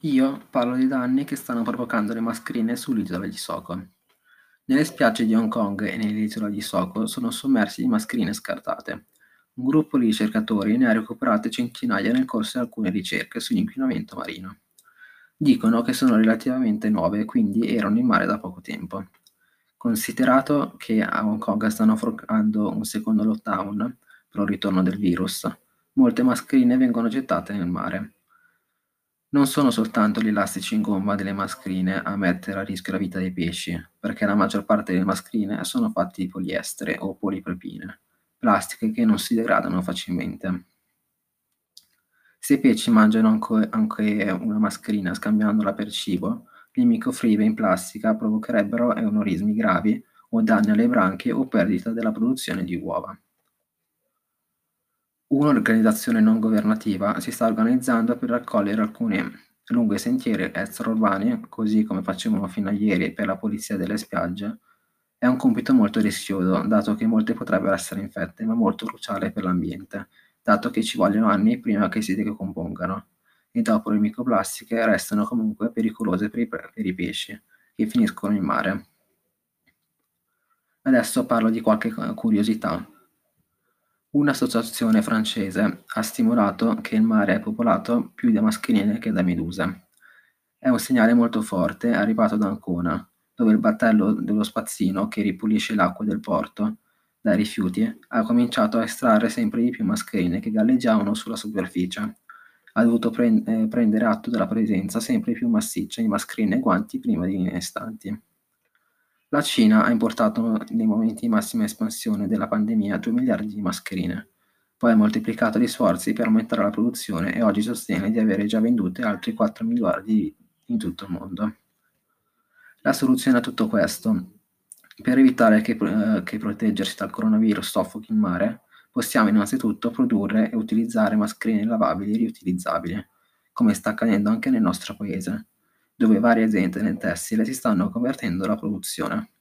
Io parlo dei danni che stanno provocando le mascherine sull'isola di Soko. Nelle spiagge di Hong Kong e nell'isola di Soko sono sommersi di mascherine scartate. Un gruppo di ricercatori ne ha recuperate centinaia nel corso di alcune ricerche sull'inquinamento marino. Dicono che sono relativamente nuove e quindi erano in mare da poco tempo. Considerato che a Hong Kong stanno affrontando un secondo lockdown per il ritorno del virus, molte mascherine vengono gettate nel mare. Non sono soltanto gli elastici in gomma delle mascherine a mettere a rischio la vita dei pesci, perché la maggior parte delle mascherine sono fatte di poliestere o polipropine, plastiche che non si degradano facilmente. Se i pesci mangiano anche una mascherina scambiandola per cibo, le microfibre in plastica provocherebbero eunorismi gravi o danni alle branchie o perdita della produzione di uova. Un'organizzazione non governativa si sta organizzando per raccogliere alcuni lungo i sentieri extraurbani, così come facevano fino a ieri per la pulizia delle spiagge. È un compito molto rischioso, dato che molte potrebbero essere infette, ma molto cruciale per l'ambiente, dato che ci vogliono anni prima che si decompongano. E dopo le microplastiche restano comunque pericolose per i, per i pesci, che finiscono in mare. Adesso parlo di qualche curiosità. Un'associazione francese ha stimolato che il mare è popolato più da mascherine che da meduse. È un segnale molto forte arrivato da Ancona, dove il battello dello spazzino che ripulisce l'acqua del porto dai rifiuti ha cominciato a estrarre sempre di più mascherine che galleggiavano sulla superficie. Ha dovuto pre- eh, prendere atto della presenza sempre più massiccia di mascherine e guanti prima di istanti. La Cina ha importato nei momenti di massima espansione della pandemia 2 miliardi di mascherine, poi ha moltiplicato gli sforzi per aumentare la produzione e oggi sostiene di avere già vendute altri 4 miliardi in tutto il mondo. La soluzione a tutto questo, per evitare che, eh, che proteggersi dal coronavirus soffochi in mare, possiamo innanzitutto produrre e utilizzare mascherine lavabili e riutilizzabili, come sta accadendo anche nel nostro paese dove varie aziende nel tessile si stanno convertendo alla produzione.